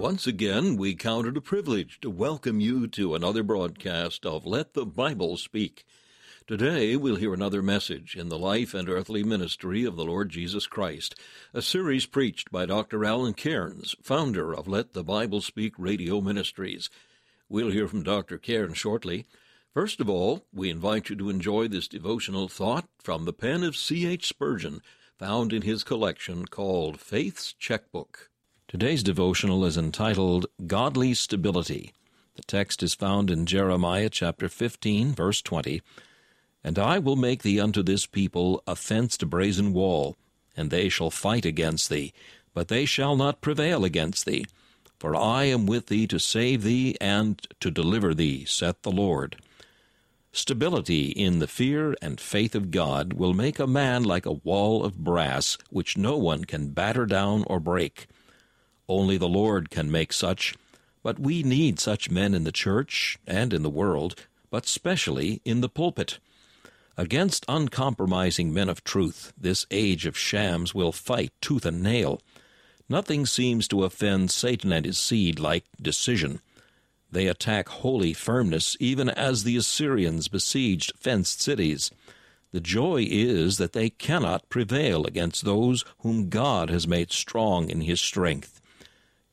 Once again, we count it a privilege to welcome you to another broadcast of Let the Bible Speak. Today, we'll hear another message in the life and earthly ministry of the Lord Jesus Christ, a series preached by Dr. Alan Cairns, founder of Let the Bible Speak Radio Ministries. We'll hear from Dr. Cairns shortly. First of all, we invite you to enjoy this devotional thought from the pen of C.H. Spurgeon, found in his collection called Faith's Checkbook. Today's devotional is entitled Godly Stability. The text is found in Jeremiah chapter 15, verse 20. And I will make thee unto this people a fenced brazen wall, and they shall fight against thee, but they shall not prevail against thee. For I am with thee to save thee and to deliver thee, saith the Lord. Stability in the fear and faith of God will make a man like a wall of brass, which no one can batter down or break. Only the Lord can make such, but we need such men in the church and in the world, but specially in the pulpit. Against uncompromising men of truth, this age of shams will fight tooth and nail. Nothing seems to offend Satan and his seed like decision. They attack holy firmness, even as the Assyrians besieged fenced cities. The joy is that they cannot prevail against those whom God has made strong in his strength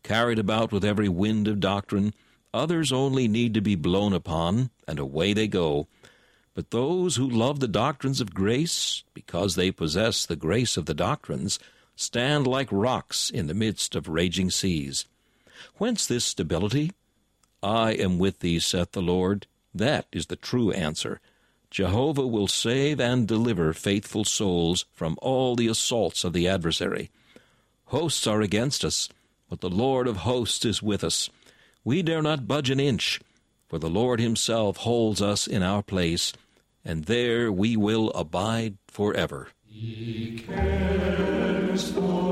carried about with every wind of doctrine. Others only need to be blown upon, and away they go. But those who love the doctrines of grace, because they possess the grace of the doctrines, stand like rocks in the midst of raging seas. Whence this stability? I am with thee, saith the Lord. That is the true answer. Jehovah will save and deliver faithful souls from all the assaults of the adversary. Hosts are against us, but the Lord of hosts is with us. We dare not budge an inch, for the Lord himself holds us in our place, and there we will abide forever. He cares for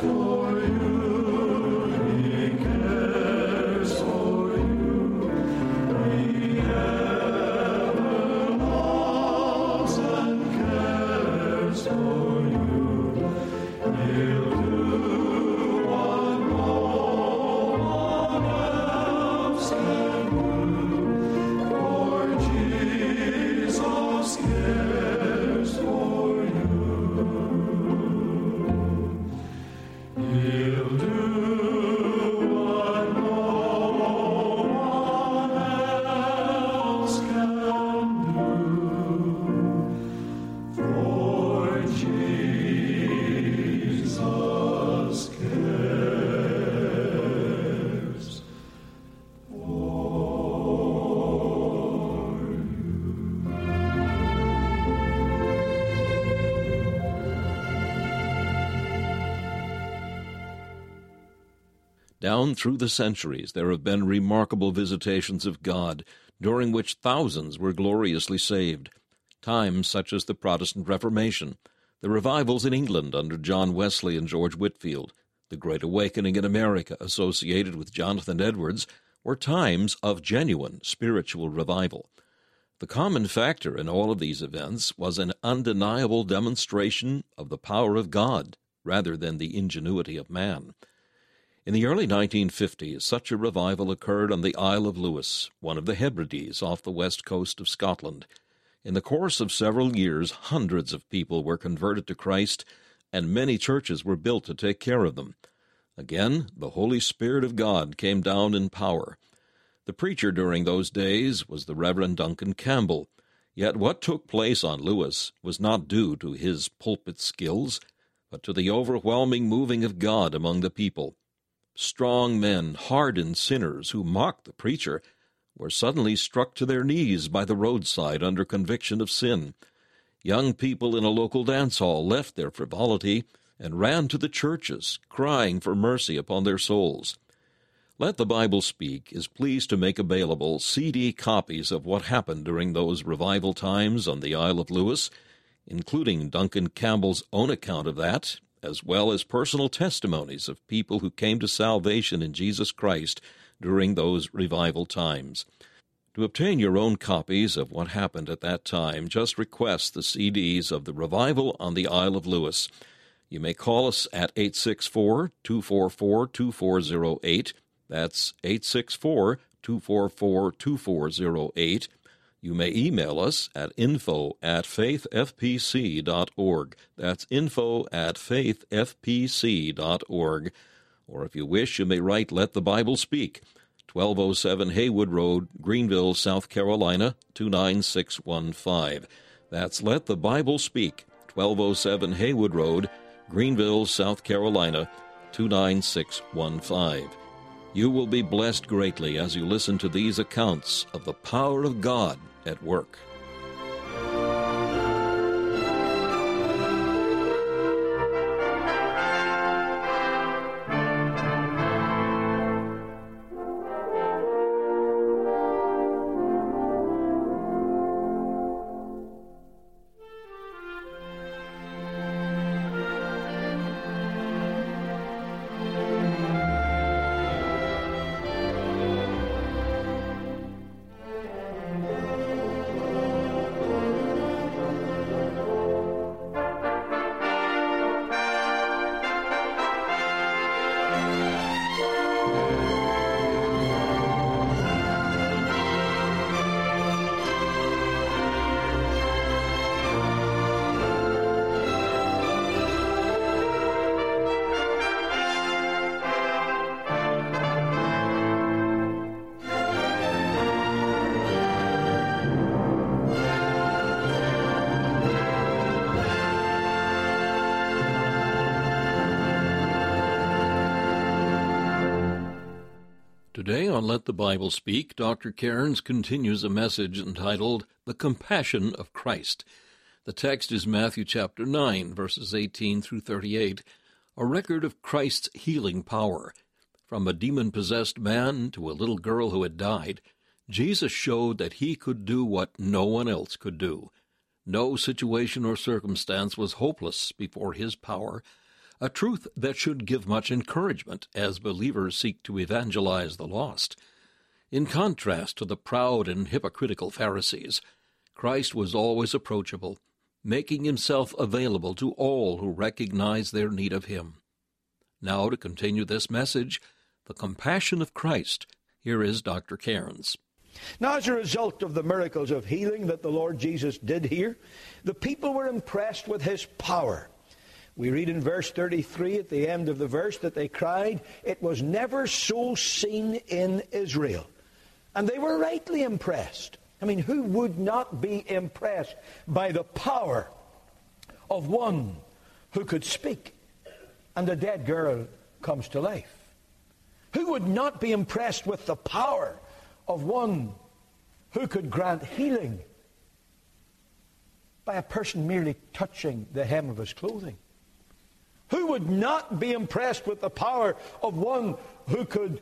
for you. Down through the centuries, there have been remarkable visitations of God, during which thousands were gloriously saved. Times such as the Protestant Reformation, the revivals in England under John Wesley and George Whitefield, the Great Awakening in America associated with Jonathan Edwards, were times of genuine spiritual revival. The common factor in all of these events was an undeniable demonstration of the power of God rather than the ingenuity of man. In the early 1950s, such a revival occurred on the Isle of Lewis, one of the Hebrides off the west coast of Scotland. In the course of several years, hundreds of people were converted to Christ, and many churches were built to take care of them. Again, the Holy Spirit of God came down in power. The preacher during those days was the Reverend Duncan Campbell. Yet what took place on Lewis was not due to his pulpit skills, but to the overwhelming moving of God among the people. Strong men, hardened sinners who mocked the preacher, were suddenly struck to their knees by the roadside under conviction of sin. Young people in a local dance hall left their frivolity and ran to the churches, crying for mercy upon their souls. Let the Bible Speak is pleased to make available CD copies of what happened during those revival times on the Isle of Lewis, including Duncan Campbell's own account of that as well as personal testimonies of people who came to salvation in Jesus Christ during those revival times. To obtain your own copies of what happened at that time, just request the CDs of the Revival on the Isle of Lewis. You may call us at 864 244 2408. That's 864 244 2408 you may email us at info at faithfpc.org. That's info at faithfpc.org. Or if you wish, you may write Let the Bible Speak, 1207 Haywood Road, Greenville, South Carolina, 29615. That's Let the Bible Speak, 1207 Haywood Road, Greenville, South Carolina, 29615. You will be blessed greatly as you listen to these accounts of the power of God at work. Today on Let the Bible Speak, Dr. Cairns continues a message entitled The Compassion of Christ. The text is Matthew chapter 9, verses 18 through 38, a record of Christ's healing power. From a demon possessed man to a little girl who had died, Jesus showed that he could do what no one else could do. No situation or circumstance was hopeless before his power a truth that should give much encouragement as believers seek to evangelize the lost. In contrast to the proud and hypocritical Pharisees, Christ was always approachable, making himself available to all who recognize their need of him. Now, to continue this message, the compassion of Christ, here is Dr. Cairns. Now, as a result of the miracles of healing that the Lord Jesus did here, the people were impressed with his power. We read in verse 33 at the end of the verse that they cried, It was never so seen in Israel. And they were rightly impressed. I mean, who would not be impressed by the power of one who could speak and a dead girl comes to life? Who would not be impressed with the power of one who could grant healing by a person merely touching the hem of his clothing? Who would not be impressed with the power of one who could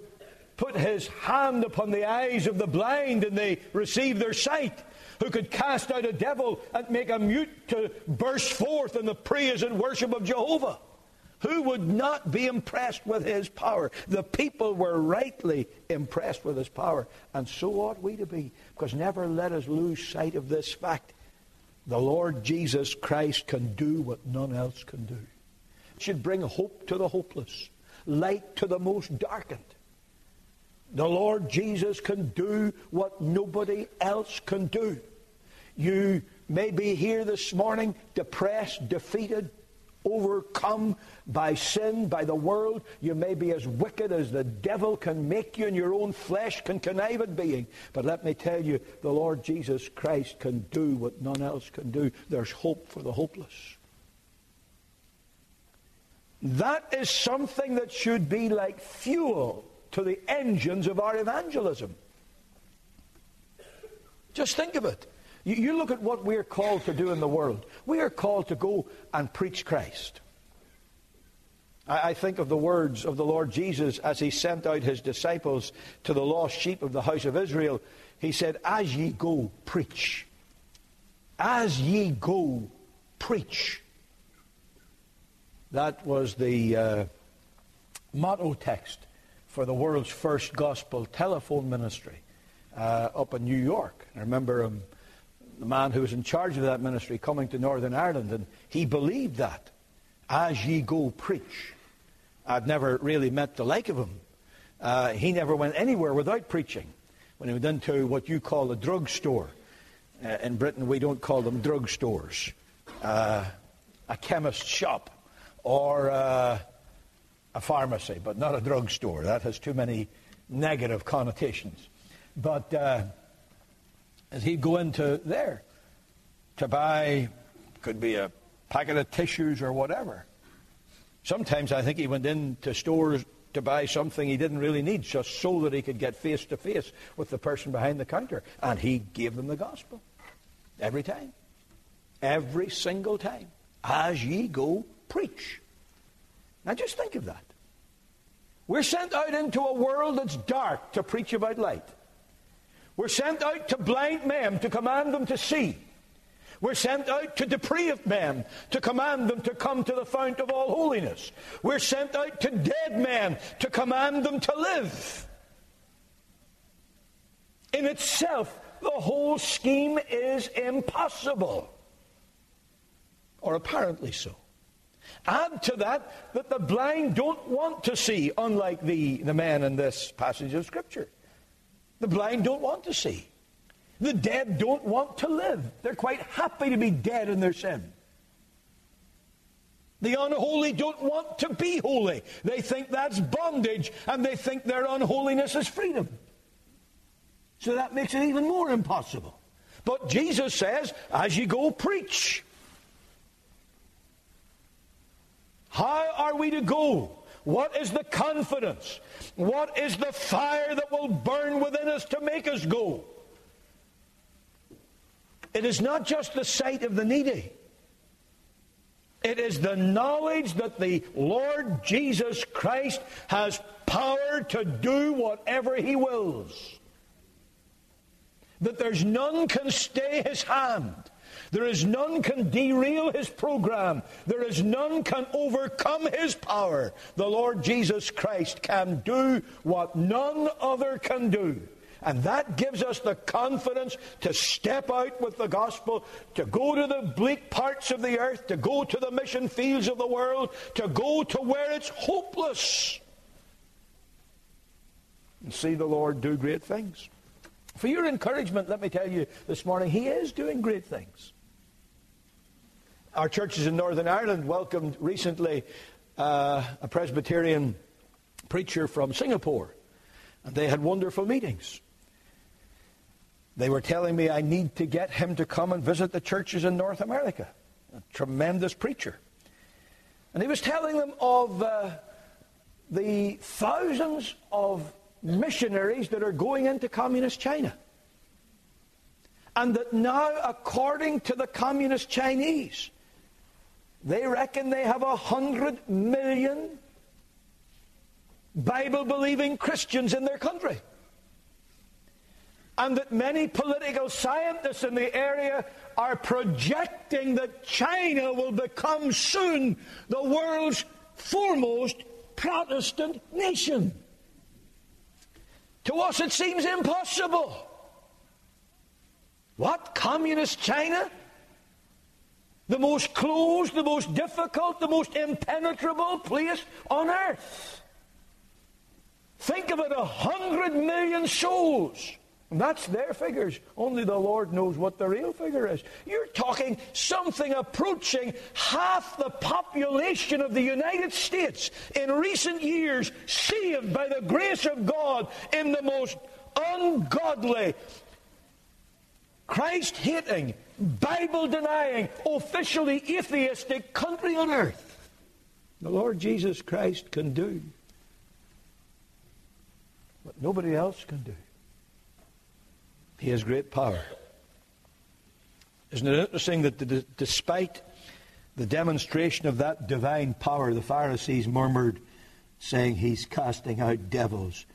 put his hand upon the eyes of the blind and they receive their sight, who could cast out a devil and make a mute to burst forth in the praise and worship of Jehovah. Who would not be impressed with his power? The people were rightly impressed with his power, and so ought we to be, because never let us lose sight of this fact. The Lord Jesus Christ can do what none else can do. Should bring hope to the hopeless, light to the most darkened. The Lord Jesus can do what nobody else can do. You may be here this morning depressed, defeated, overcome by sin, by the world. You may be as wicked as the devil can make you, and your own flesh can connive at being. But let me tell you, the Lord Jesus Christ can do what none else can do. There's hope for the hopeless. That is something that should be like fuel to the engines of our evangelism. Just think of it. You, you, look at what we're called to do in the world. We are called to go and preach Christ. I, I think of the words of the Lord Jesus as he sent out his disciples to the lost sheep of the house of Israel. He said, As ye go, preach. As ye go, preach. That was the uh, motto text for the world's first gospel telephone ministry uh, up in New York. I remember um, the man who was in charge of that ministry coming to Northern Ireland, and he believed that. As ye go, preach. I'd never really met the like of him. Uh, he never went anywhere without preaching. When he went into what you call a drugstore, uh, in Britain we don't call them drugstores, uh, a chemist's shop, or uh, a pharmacy, but not a drugstore. That has too many negative connotations. But uh, as he'd go into there to buy, could be a packet of tissues or whatever. Sometimes I think he went into stores to buy something he didn't really need, just so that he could get face to face with the person behind the counter. And he gave them the gospel. Every time. Every single time. As ye go, preach. Now just think of that. We're sent out into a world that's dark to preach about light. We're sent out to blind men to command them to see. We're sent out to depraved men to command them to come to the fount of all holiness. We're sent out to dead men to command them to live. In itself, the whole scheme is impossible. Or apparently so. Add to that that the blind don't want to see, unlike the, the man in this passage of Scripture. The blind don't want to see. The dead don't want to live. They're quite happy to be dead in their sin. The unholy don't want to be holy. They think that's bondage, and they think their unholiness is freedom. So that makes it even more impossible. But Jesus says, as you go, preach. How are we to go? What is the confidence? What is the fire that will burn within us to make us go? It is not just the sight of the needy. It is the knowledge that the Lord Jesus Christ has power to do whatever he wills. That there's none can stay his hand. There is none can derail his program. There is none can overcome his power. The Lord Jesus Christ can do what none other can do. And that gives us the confidence to step out with the gospel, to go to the bleak parts of the earth, to go to the mission fields of the world, to go to where it's hopeless. And see the Lord do great things. For your encouragement, let me tell you this morning, He is doing great things. Our churches in Northern Ireland welcomed recently uh, a Presbyterian preacher from Singapore, and they had wonderful meetings. They were telling me I need to get him to come and visit the churches in North America. A tremendous preacher. And he was telling them of uh, the thousands of missionaries that are going into communist China. And that now, according to the communist Chinese, they reckon they have a hundred million Bible believing Christians in their country. And that many political scientists in the area are projecting that China will become soon the world's foremost Protestant nation. To us, it seems impossible. What? Communist China? The most closed, the most difficult, the most impenetrable place on earth. Think of it a hundred million souls. And that's their figures. Only the Lord knows what the real figure is. You're talking something approaching half the population of the United States in recent years saved by the grace of God in the most ungodly, Christ hating, Bible denying, officially atheistic country on earth. The Lord Jesus Christ can do what nobody else can do. He has great power. Isn't it interesting that the, despite the demonstration of that divine power, the Pharisees murmured, saying, He's casting out devils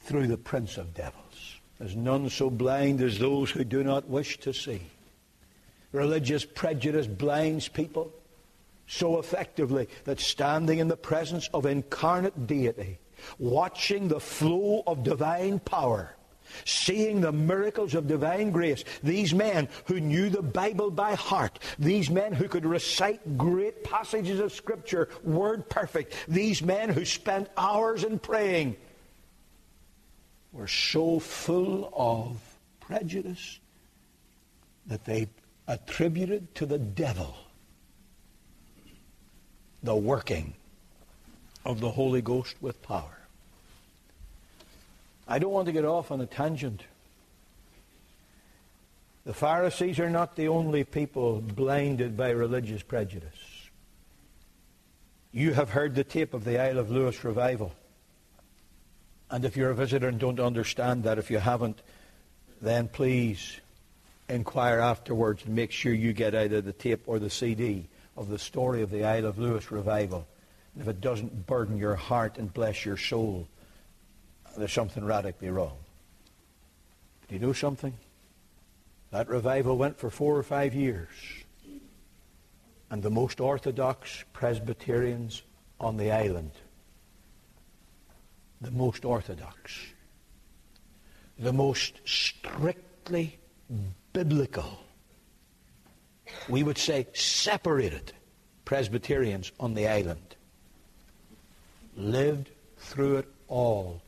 through the prince of devils. There's none so blind as those who do not wish to see. Religious prejudice blinds people so effectively that standing in the presence of incarnate deity, watching the flow of divine power, seeing the miracles of divine grace. These men who knew the Bible by heart, these men who could recite great passages of Scripture, word perfect, these men who spent hours in praying, were so full of prejudice that they attributed to the devil the working of the Holy Ghost with power. I don't want to get off on a tangent. The Pharisees are not the only people blinded by religious prejudice. You have heard the tape of the Isle of Lewis revival. And if you're a visitor and don't understand that, if you haven't, then please inquire afterwards and make sure you get either the tape or the CD of the story of the Isle of Lewis revival. And if it doesn't burden your heart and bless your soul, there's something radically wrong. Do you know something? That revival went for four or five years. And the most orthodox Presbyterians on the island, the most orthodox, the most strictly biblical, we would say separated Presbyterians on the island, lived through it all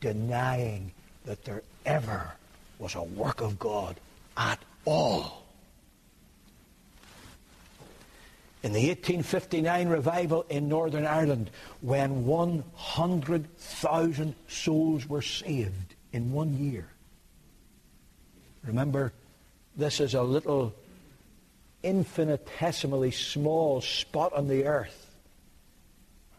denying that there ever was a work of God at all. In the 1859 revival in Northern Ireland, when 100,000 souls were saved in one year. Remember, this is a little infinitesimally small spot on the earth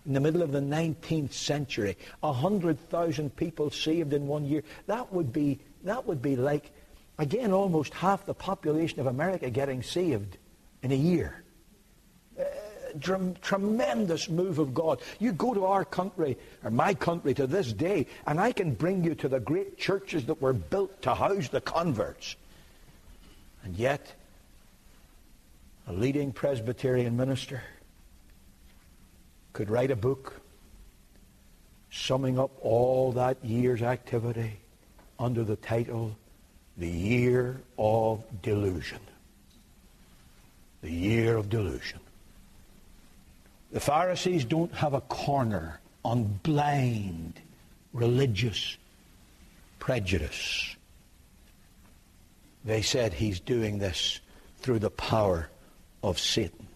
in the middle of the 19th century, 100,000 people saved in one year. That would be, that would be like, again, almost half the population of America getting saved in a year. Tremendous move of God. You go to our country, or my country to this day, and I can bring you to the great churches that were built to house the converts. And yet, a leading Presbyterian minister could write a book summing up all that year's activity under the title The Year of Delusion. The Year of Delusion. The Pharisees don't have a corner on blind religious prejudice. They said he's doing this through the power of Satan.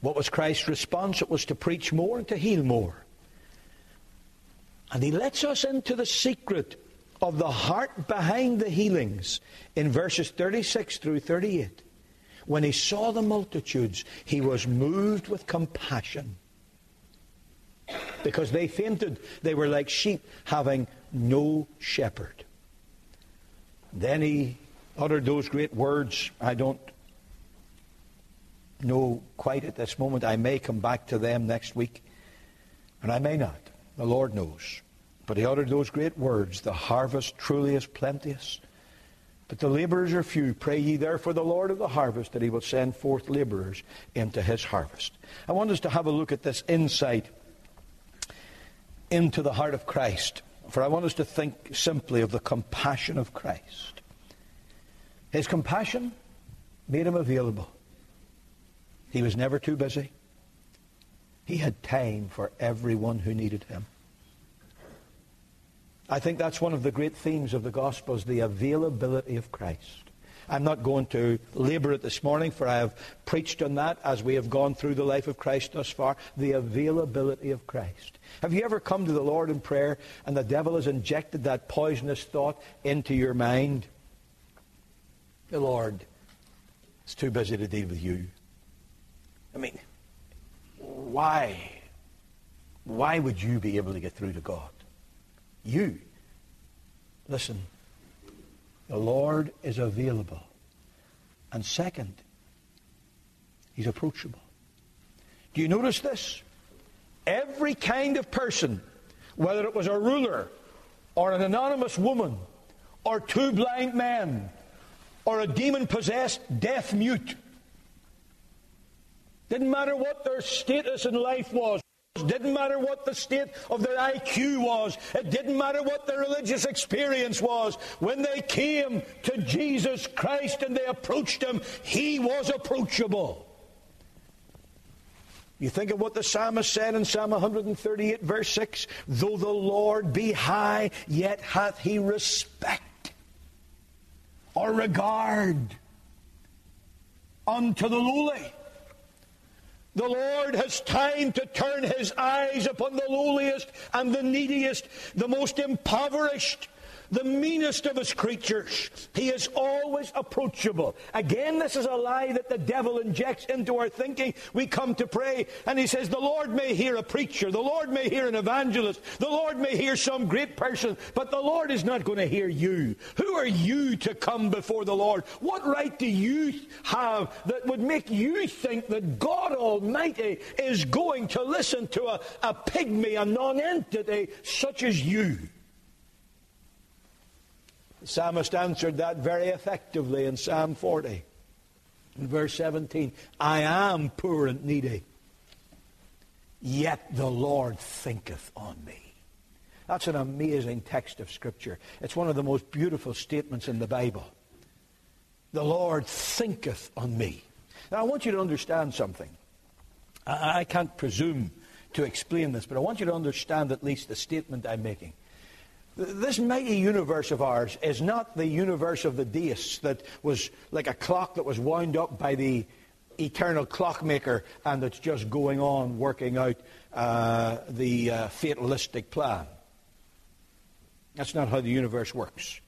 What was Christ's response? It was to preach more and to heal more. And he lets us into the secret of the heart behind the healings in verses 36 through 38. When he saw the multitudes, he was moved with compassion. Because they fainted. They were like sheep having no shepherd. Then he uttered those great words. I don't know quite at this moment. I may come back to them next week. And I may not. The Lord knows. But he uttered those great words, the harvest truly is plenteous, but the laborers are few. Pray ye therefore the Lord of the harvest that he will send forth laborers into his harvest. I want us to have a look at this insight into the heart of Christ. For I want us to think simply of the compassion of Christ. His compassion made him available. He was never too busy. He had time for everyone who needed him. I think that's one of the great themes of the Gospels, the availability of Christ. I'm not going to labor it this morning, for I have preached on that as we have gone through the life of Christ thus far. The availability of Christ. Have you ever come to the Lord in prayer and the devil has injected that poisonous thought into your mind? The Lord is too busy to deal with you. I mean, why? Why would you be able to get through to God? You. Listen, the Lord is available. And second, he's approachable. Do you notice this? Every kind of person, whether it was a ruler or an anonymous woman or two blind men or a demon possessed deaf mute, didn't matter what their status in life was. Didn't matter what the state of their IQ was. It didn't matter what their religious experience was. When they came to Jesus Christ and they approached him, he was approachable. You think of what the psalmist said in Psalm 138, verse 6 Though the Lord be high, yet hath he respect or regard unto the lowly. The Lord has time to turn his eyes upon the lowliest and the neediest, the most impoverished, the meanest of his creatures. He is always approachable. Again, this is a lie that the devil injects into our thinking. We come to pray, and he says, The Lord may hear a preacher, the Lord may hear an evangelist, the Lord may hear some great person, but the Lord is not going to hear you. Who are you to come before the Lord? What right do you have that would make you think that God Almighty is going to listen to a, a pygmy, a nonentity such as you? The psalmist answered that very effectively in Psalm 40. In verse 17, I am poor and needy, yet the Lord thinketh on me. That's an amazing text of Scripture. It's one of the most beautiful statements in the Bible. The Lord thinketh on me. Now, I want you to understand something. I, I can't presume to explain this, but I want you to understand at least the statement I'm making. This mighty universe of ours is not the universe of the deists that was like a clock that was wound up by the eternal clockmaker and that's just going on working out uh, the uh, fatalistic plan. That's not how the universe works.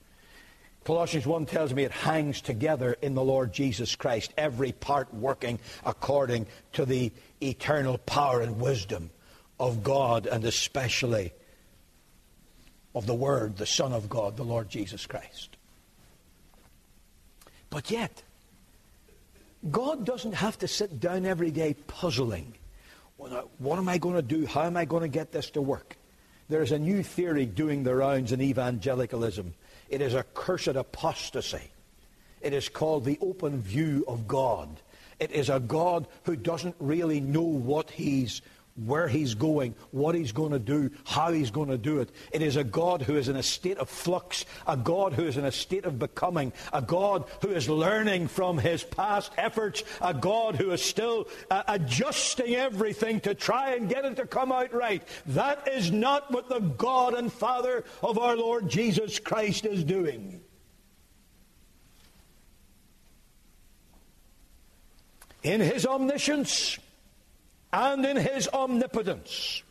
Colossians 1 tells me it hangs together in the Lord Jesus Christ, every part working according to the eternal power and wisdom of God, and especially of the Word, the Son of God, the Lord Jesus Christ. But yet, God doesn't have to sit down every day puzzling. What am I going to do? How am I going to get this to work? There's a new theory doing the rounds in evangelicalism. It is a cursed apostasy. It is called the open view of God. It is a God who doesn't really know what he's where he's going, what he's going to do, how he's going to do it. It is a God who is in a state of flux, a God who is in a state of becoming, a God who is learning from his past efforts, a God who is still uh, adjusting everything to try and get it to come out right. That is not what the God and Father of our Lord Jesus Christ is doing. In his omniscience, and in his omnipotence.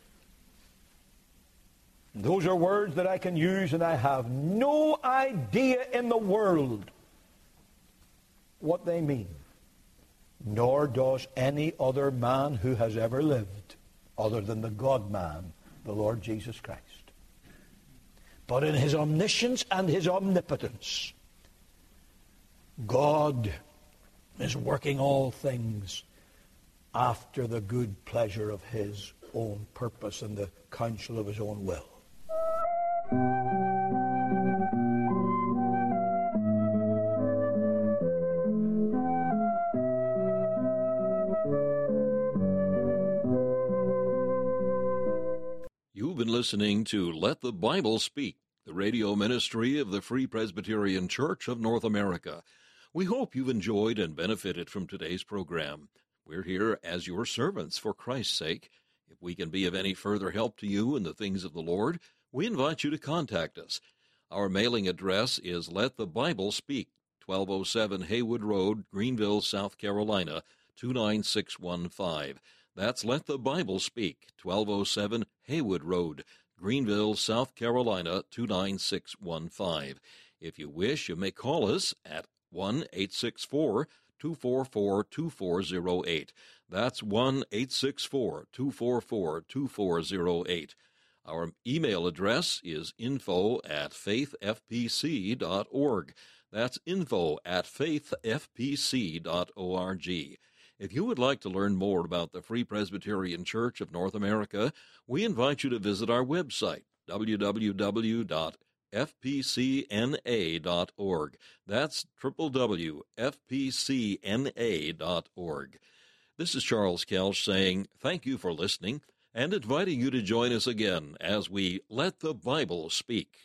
Those are words that I can use, and I have no idea in the world what they mean. Nor does any other man who has ever lived, other than the God man, the Lord Jesus Christ. But in his omniscience and his omnipotence, God is working all things after the good pleasure of his own purpose and the counsel of his own will. You've been listening to Let the Bible Speak, the radio ministry of the Free Presbyterian Church of North America. We hope you've enjoyed and benefited from today's program. We're here as your servants for Christ's sake. If we can be of any further help to you in the things of the Lord, we invite you to contact us. Our mailing address is Let the Bible Speak, 1207 Haywood Road, Greenville, South Carolina, 29615. That's Let the Bible Speak, 1207 Haywood Road, Greenville, South Carolina, 29615. If you wish, you may call us at 1 864 244 2408. That's 1 864 244 2408. Our email address is info at faithfpc.org. That's info at faithfpc.org. If you would like to learn more about the Free Presbyterian Church of North America, we invite you to visit our website, www.fpcna.org. That's www.fpcna.org. This is Charles Kelch saying thank you for listening and inviting you to join us again as we let the Bible speak.